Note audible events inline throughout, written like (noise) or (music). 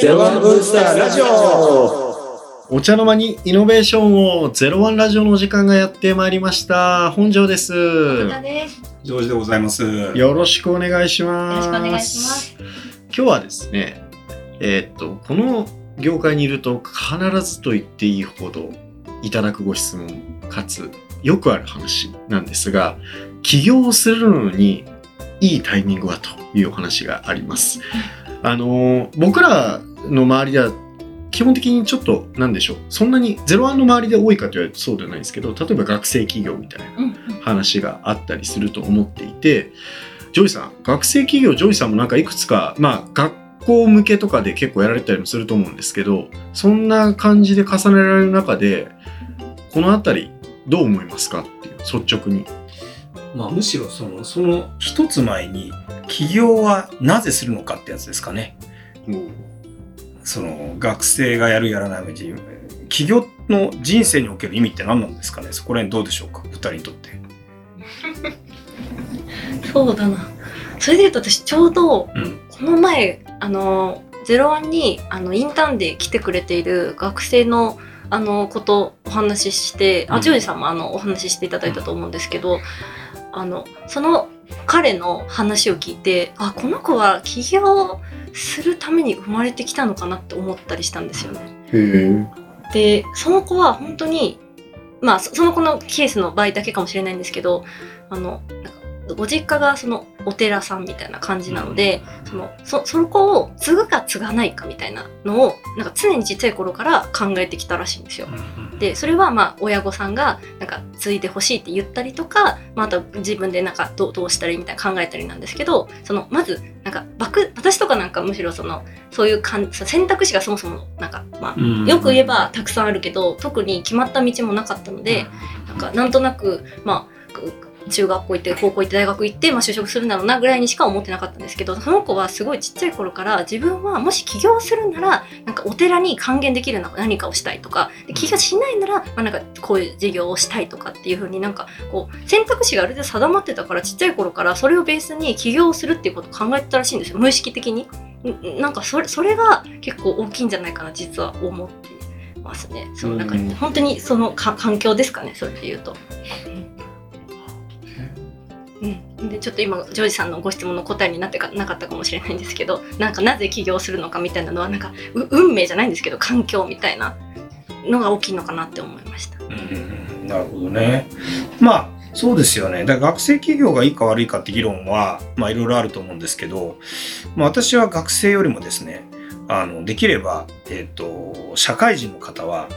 ゼロワンブースターラジオお茶の間にイノベーションをゼロワンラジオの時間がやってまいりました。本庄です。こちらです。ジョージでございます。よろしくお願いします。よろしくお願いします。今日はですね、えーっと、この業界にいると必ずと言っていいほどいただくご質問かつよくある話なんですが、起業するのにいいタイミングはというお話があります。あの、僕らの周りでは基本的にちょっとなんでしょう、そんなにゼロワンの周りで多いかと言われるとそうではないんですけど、例えば学生起業みたいなうんうん。話があったりすると思っていてジョイさん学生起業ジョイさんもなんかいくつかまあ学校向けとかで結構やられたりもすると思うんですけどそんな感じで重ねられる中でこの辺りどう思いますかっていう率直に。まあむしろそのその一つ前に起業はなぜするのかってやつですかね。その学生がやるやらないのに起業の人生における意味って何なんですかね？そこら辺どうでしょうか？二人にとって。(laughs) そうだな。それで言うと私ちょうどうん。この前あのゼロワンにあのインターンで来てくれている学生のあのことお話しして、うんあジョージさんもあのお話ししていただいたと思うんですけど、あのその彼の話を聞いてあこの子は起業するために生まれてきたのかなって思ったりしたんですよね。でその子は本当にまあそその子のケースの場合だけかもしれないんですけどあのご実家がそのお寺さんみたいな感じなので、そのそその子を継ぐか継がないかみたいなのをなんか常にちっちゃい頃から考えてきたらしいんですよ。でそれはまあ親御さんがなんか継いでほしいって言ったりとか、まあ、あと自分でなんかどうどうしたらいいみたいな考えたりなんですけどそのまずなんか私とかなんかむしろそのそういうかん選択肢がそもそもなんか、まあ、よく言えばたくさんあるけど特に決まった道もなかったので、なんかなんとなくまあく中学校行って高校行って大学行って、まあ、就職するんだろうなぐらいにしか思ってなかったんですけどその子はすごいちっちゃい頃から自分はもし起業するならなんかお寺に還元できるな何かをしたいとかで起業しないなら、まあ、なんかこういう事業をしたいとかっていうふうになんかこう選択肢がある程度定まってたからちっちゃい頃からそれをベースに起業するっていうことを考えてたらしいんですよ無意識的に。んなんかそれそれが結構大きいんじゃないかな実は思ってますね。そうなんかうん本当にそのか環境ですかねそれで言うと。うん、でちょっと今ジョージさんのご質問の答えになってかなかったかもしれないんですけどなんかなぜ起業するのかみたいなのはなんか運命じゃないんですけど環境みたいなのが大きいのかなって思いました。うんなるほどね。まあそうですよね。だから学生企業がいいか悪いかって議論はまあいろいろあると思うんですけど、まあ、私は学生よりもですねあのできれば、えっと社会人の方は、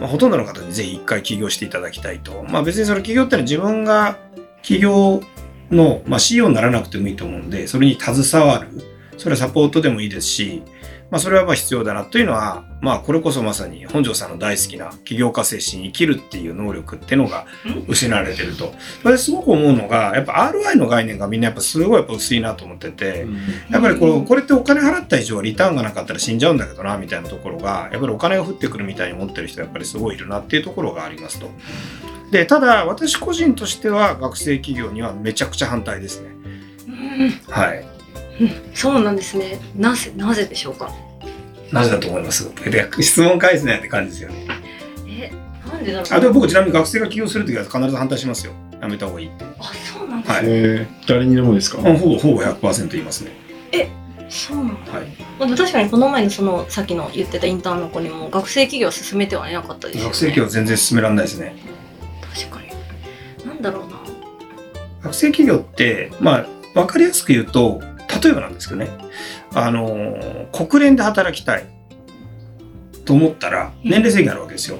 まあ、ほとんどの方にぜひ一回起業していただきたいと。まあ別にその起業ってのは自分が起業の、まあ、CEO にならなくてもいいと思うんで、それに携わる。それはサポートでもいいですし、まあそれはまあ必要だなというのは、まあこれこそまさに本庄さんの大好きな起業家精神生きるっていう能力っていうのが失われてると。それですごく思うのが、やっぱ RI の概念がみんなやっぱすごいやっぱ薄いなと思ってて、やっぱりこれこれってお金払った以上はリターンがなかったら死んじゃうんだけどなみたいなところがやっぱりお金が降ってくるみたいに思ってる人はやっぱりすごいいるなっていうところがありますと。でただ私個人としては学生企業にはめちゃくちゃ反対ですね。うんはい。そうなんですね。なぜなぜでしょうか？なぜだと思います？で質問返すねって感じですよね。えなんでだろう？あでも僕ちなみに学生が起業するときは必ず反対しますよ。やめた方がいいって。あそうなんですはいね。えー、誰にでもですか、うんほぼほぼ100%言いますね。そうなんだ。はい。まあ、確かにこの前のそのさっきの言ってたインターンの子にも学生企業は進めてはいなかったですよね。学生企業は全然進められないですね。だろうな。学生企業って、まあ、わかりやすく言うと、例えばなんですけどね、あのー国連で働きたいと思ったら、年齢制限あるわけですよ。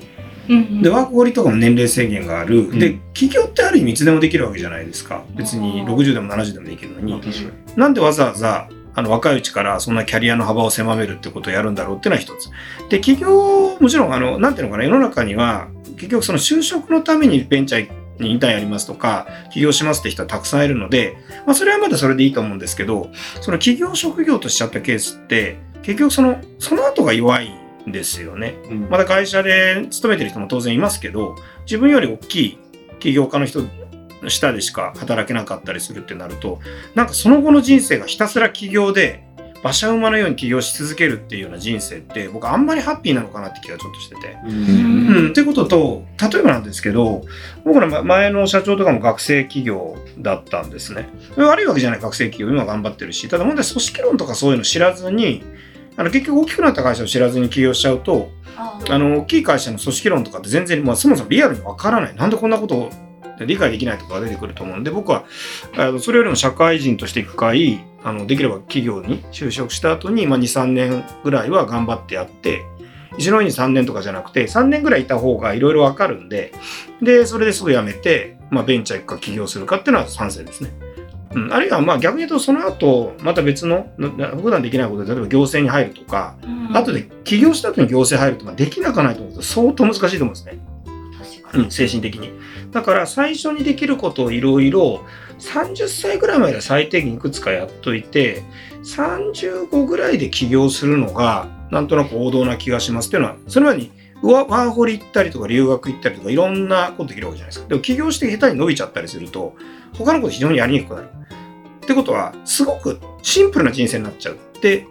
うんうんで、ワークホリとかも年齢制限がある。んで、企業ってある意味いつでもできるわけじゃないですか。別にあー60でも70でもできるのになんでわざわざ、あの、若いうちからそんなキャリアの幅を狭めるってことをやるんだろうっていうのは一つ。で、企業、もちろん、あの、なんていうのかな、世の中には、結局その就職のためにベンチャーにインターンやりますとか、起業しますって人はたくさんいるので、まあそれはまだそれでいいと思うんですけど、その企業職業としちゃったケースって、結局その、その後が弱いんですよね。うんまた会社で勤めてる人も当然いますけど、自分より大きい起業家の人の下でしか働けなかったりするってなると、なんかその後の人生がひたすら起業で、馬車馬のように起業し続けるっていうような人生って僕あんまりハッピーなのかなって気がちょっとしてて。うん。うん、ってことと例えばなんですけど僕ら前の社長とかも学生企業だったんですね。悪いわけじゃない学生企業今頑張ってるし。ただ問題組織論とかそういうの知らずにあの結局大きくなった会社を知らずに起業しちゃうとああの大きい会社の組織論とかって全然、まあ、そもそもリアルにわからない。なんでこんなことを理解できないとかが出てくると思うんで僕はあのそれよりも社会人としていく会あのできれば企業に就職した後に、まあ、23年ぐらいは頑張ってやって一のに3年とかじゃなくて3年ぐらいいた方がいろいろわかるんででそれですぐ辞めて、まあ、ベンチャー行くか起業するかっていうのは賛成ですね。うん、あるいはまあ逆に言うとその後また別の普段できないことで例えば行政に入るとかうん後で起業した後に行政入るとかできなくはないと思うと相当難しいと思うんですね。うん、精神的に。だから最初にできることをいろいろ30歳ぐらいまでは最低限いくつかやっといて35ぐらいで起業するのがなんとなく王道な気がしますっていうのはそれまでにワワーホリ行ったりとか留学行ったりとかいろんなことできるわけじゃないですか。でも起業して下手に伸びちゃったりすると他のこと非常にやりにくくなる。ってことはすごくシンプルな人生になっちゃって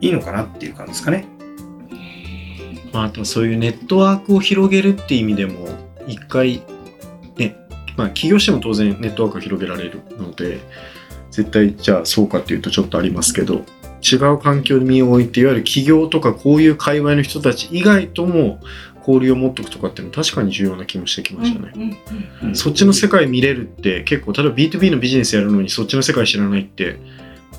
いいのかなっていう感じですかね。まあ、あとはそういうネットワークを広げるっていう意味でも一回ねまあ起業しても当然ネットワークを広げられるので絶対じゃあそうかっていうとちょっとありますけど違う環境に身を置いていわゆる起業とかこういう界隈の人たち以外とも交流を持っておくとかっていうのは確かに重要な気もしてきましたね。うんうんうんそっちの世界見れるって結構例えば B2B のビジネスやるのにそっちの世界知らないって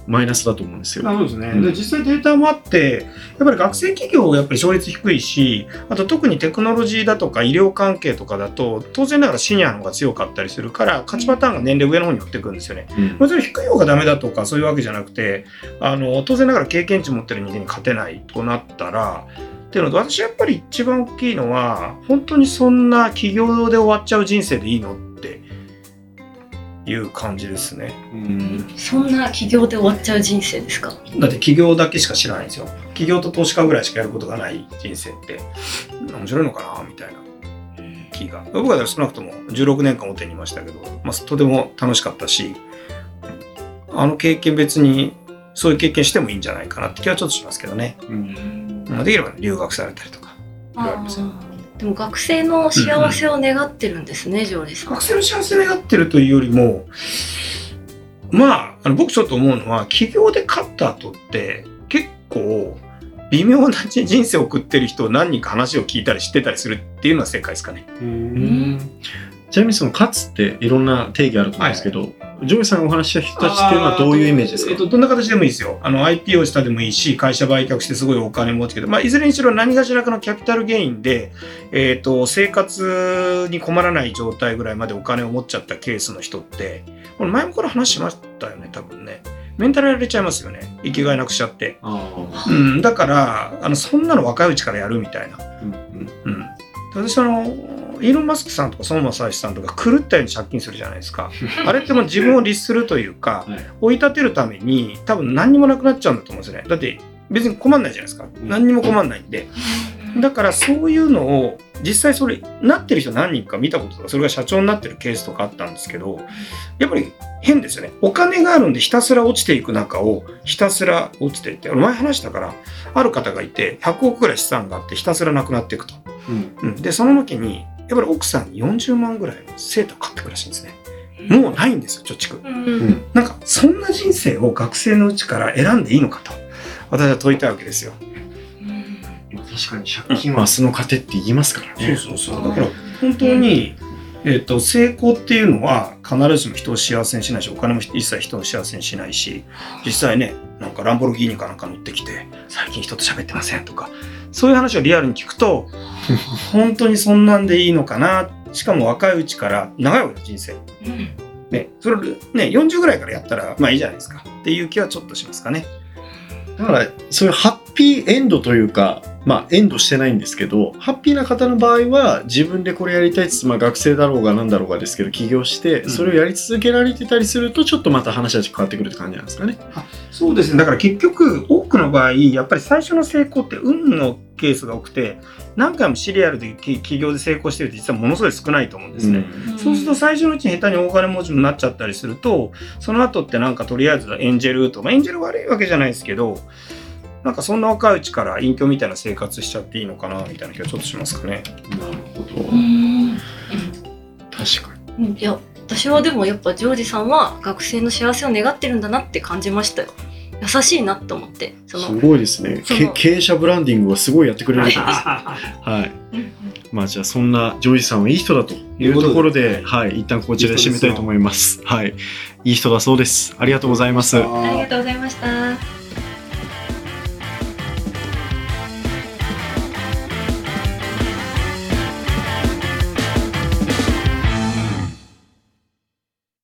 マイナスだと思うんですよ。あそうですね、うんで実際データもあってやっぱり学生企業はやっぱり勝率低いしあと特にテクノロジーだとか医療関係とかだと当然ながらシニアの方が強かったりするから勝ちパターンが年齢上の方に寄ってくるんですよね。うんもちろん低い方がダメだとかそういうわけじゃなくてあの当然ながら経験値持ってる人間に勝てないとなったらっていうのと私やっぱり一番大きいのは本当にそんな起業で終わっちゃう人生でいいのっていう感じですね。うんそんな起業で終わっちゃう人生ですか？だって起業だけしか知らないんですよ。起業と投資家ぐらいしかやることがない人生って面白いのかな？みたいな気が。僕は少なくとも16年間表にいましたけど、まあ、とても楽しかったし、あの経験別にそういう経験してもいいんじゃないかなって気はちょっとしますけどね。うんまあできれば留学されたりとか。いろいろありますよでも学生の幸せを願ってるんですね、ジョージさん。学生の幸せ願ってるというよりも、まあ、あの僕ちょっと思うのは、起業で勝った後って結構微妙な人生を送ってる人を何人か話を聞いたり知ってたりするっていうのは正解ですかね。ちなみにその勝つっていろんな定義あると思うんですけど、ジョイさんがお話しした人たちっていうのはどういうイメージですか？えっと、どんな形でもいいですよ。あの、IPO したでもいいし、会社売却してすごいお金持ちけど、まあ、いずれにしろ何かしらかのキャピタルゲインで、えっと、生活に困らない状態ぐらいまでお金を持っちゃったケースの人って、これ前もこれ話しましたよね、多分ね。メンタルやられちゃいますよね。生きがいなくしちゃって。あうん、だから、あの、そんなの若いうちからやるみたいな。あ、うんうん。で私、あの、イーロン・マスクさんとか孫正義さんとか狂ったように借金するじゃないですか。(laughs) あれってもう自分を律するというか、はい追い立てるために多分何にもなくなっちゃうんだと思うんですよね。だって別に困んないじゃないですか。ん何にも困んないんで。だからそういうのを実際それなってる人何人か見たこととかそれが社長になってるケースとかあったんですけどやっぱり変ですよね。お金があるんでひたすら落ちていく中をひたすら落ちていって俺前話したからある方がいて100億ぐらい資産があってひたすらなくなっていくと。うんうん、でその時にやっぱり奥さんに40万ぐらいのセーター買ってくるらしいんですね。もうないんですよ貯蓄。うんなんかそんな人生を学生のうちから選んでいいのかと私は問いたいわけですよ。まあ確かに借金は明日の糧って言いますからね。そうそうだから本当に、えっと成功っていうのは必ずしも人を幸せにしないしお金も一切人を幸せにしないし実際ねなんかランボルギーニかなんか乗ってきて最近人と喋ってませんとかそういう話をリアルに聞くと (laughs) 本当にそんなんでいいのかなしかも若いうちから長いわけ人生。うんね、それね40ぐらいからやったらまあいいじゃないですかっていう気はちょっとしますかね。だからそういうハッピーエンドというかまあ、エンドしてないんですけど、ハッピーな方の場合は、自分でこれやりたいっつって、まあ、学生だろうが何だろうがですけど、起業して、うんそれをやり続けられてたりすると、ちょっとまた話は変わってくるって感じなんですかね。そうですね。だから結局、多くの場合、やっぱり最初の成功って運のケースが多くて、何回もシリアルでき起業で成功してるって実はものすごい少ないと思うんですね。そうすると最初のうちに下手に大金持ちになっちゃったりすると、その後ってなんかとりあえずエンジェルとか、まあエンジェル悪いわけじゃないですけど、なんかそんな若いうちから隠居みたいな生活しちゃっていいのかなみたいな気がちょっとしますかね。なるほど。うん確かうんいや私はでもやっぱジョージさんは学生の幸せを願ってるんだなって感じましたよ優しいなと思ってそに。のすごいですね。経営者ブランディングはすごいやってくれる人です。はい。うんまあじゃあそんなジョージさんはいい人だというところで、はい、一旦こちらで締めたいと思います。はい。いい人だそうです。ありがとうございます。ありがとうございました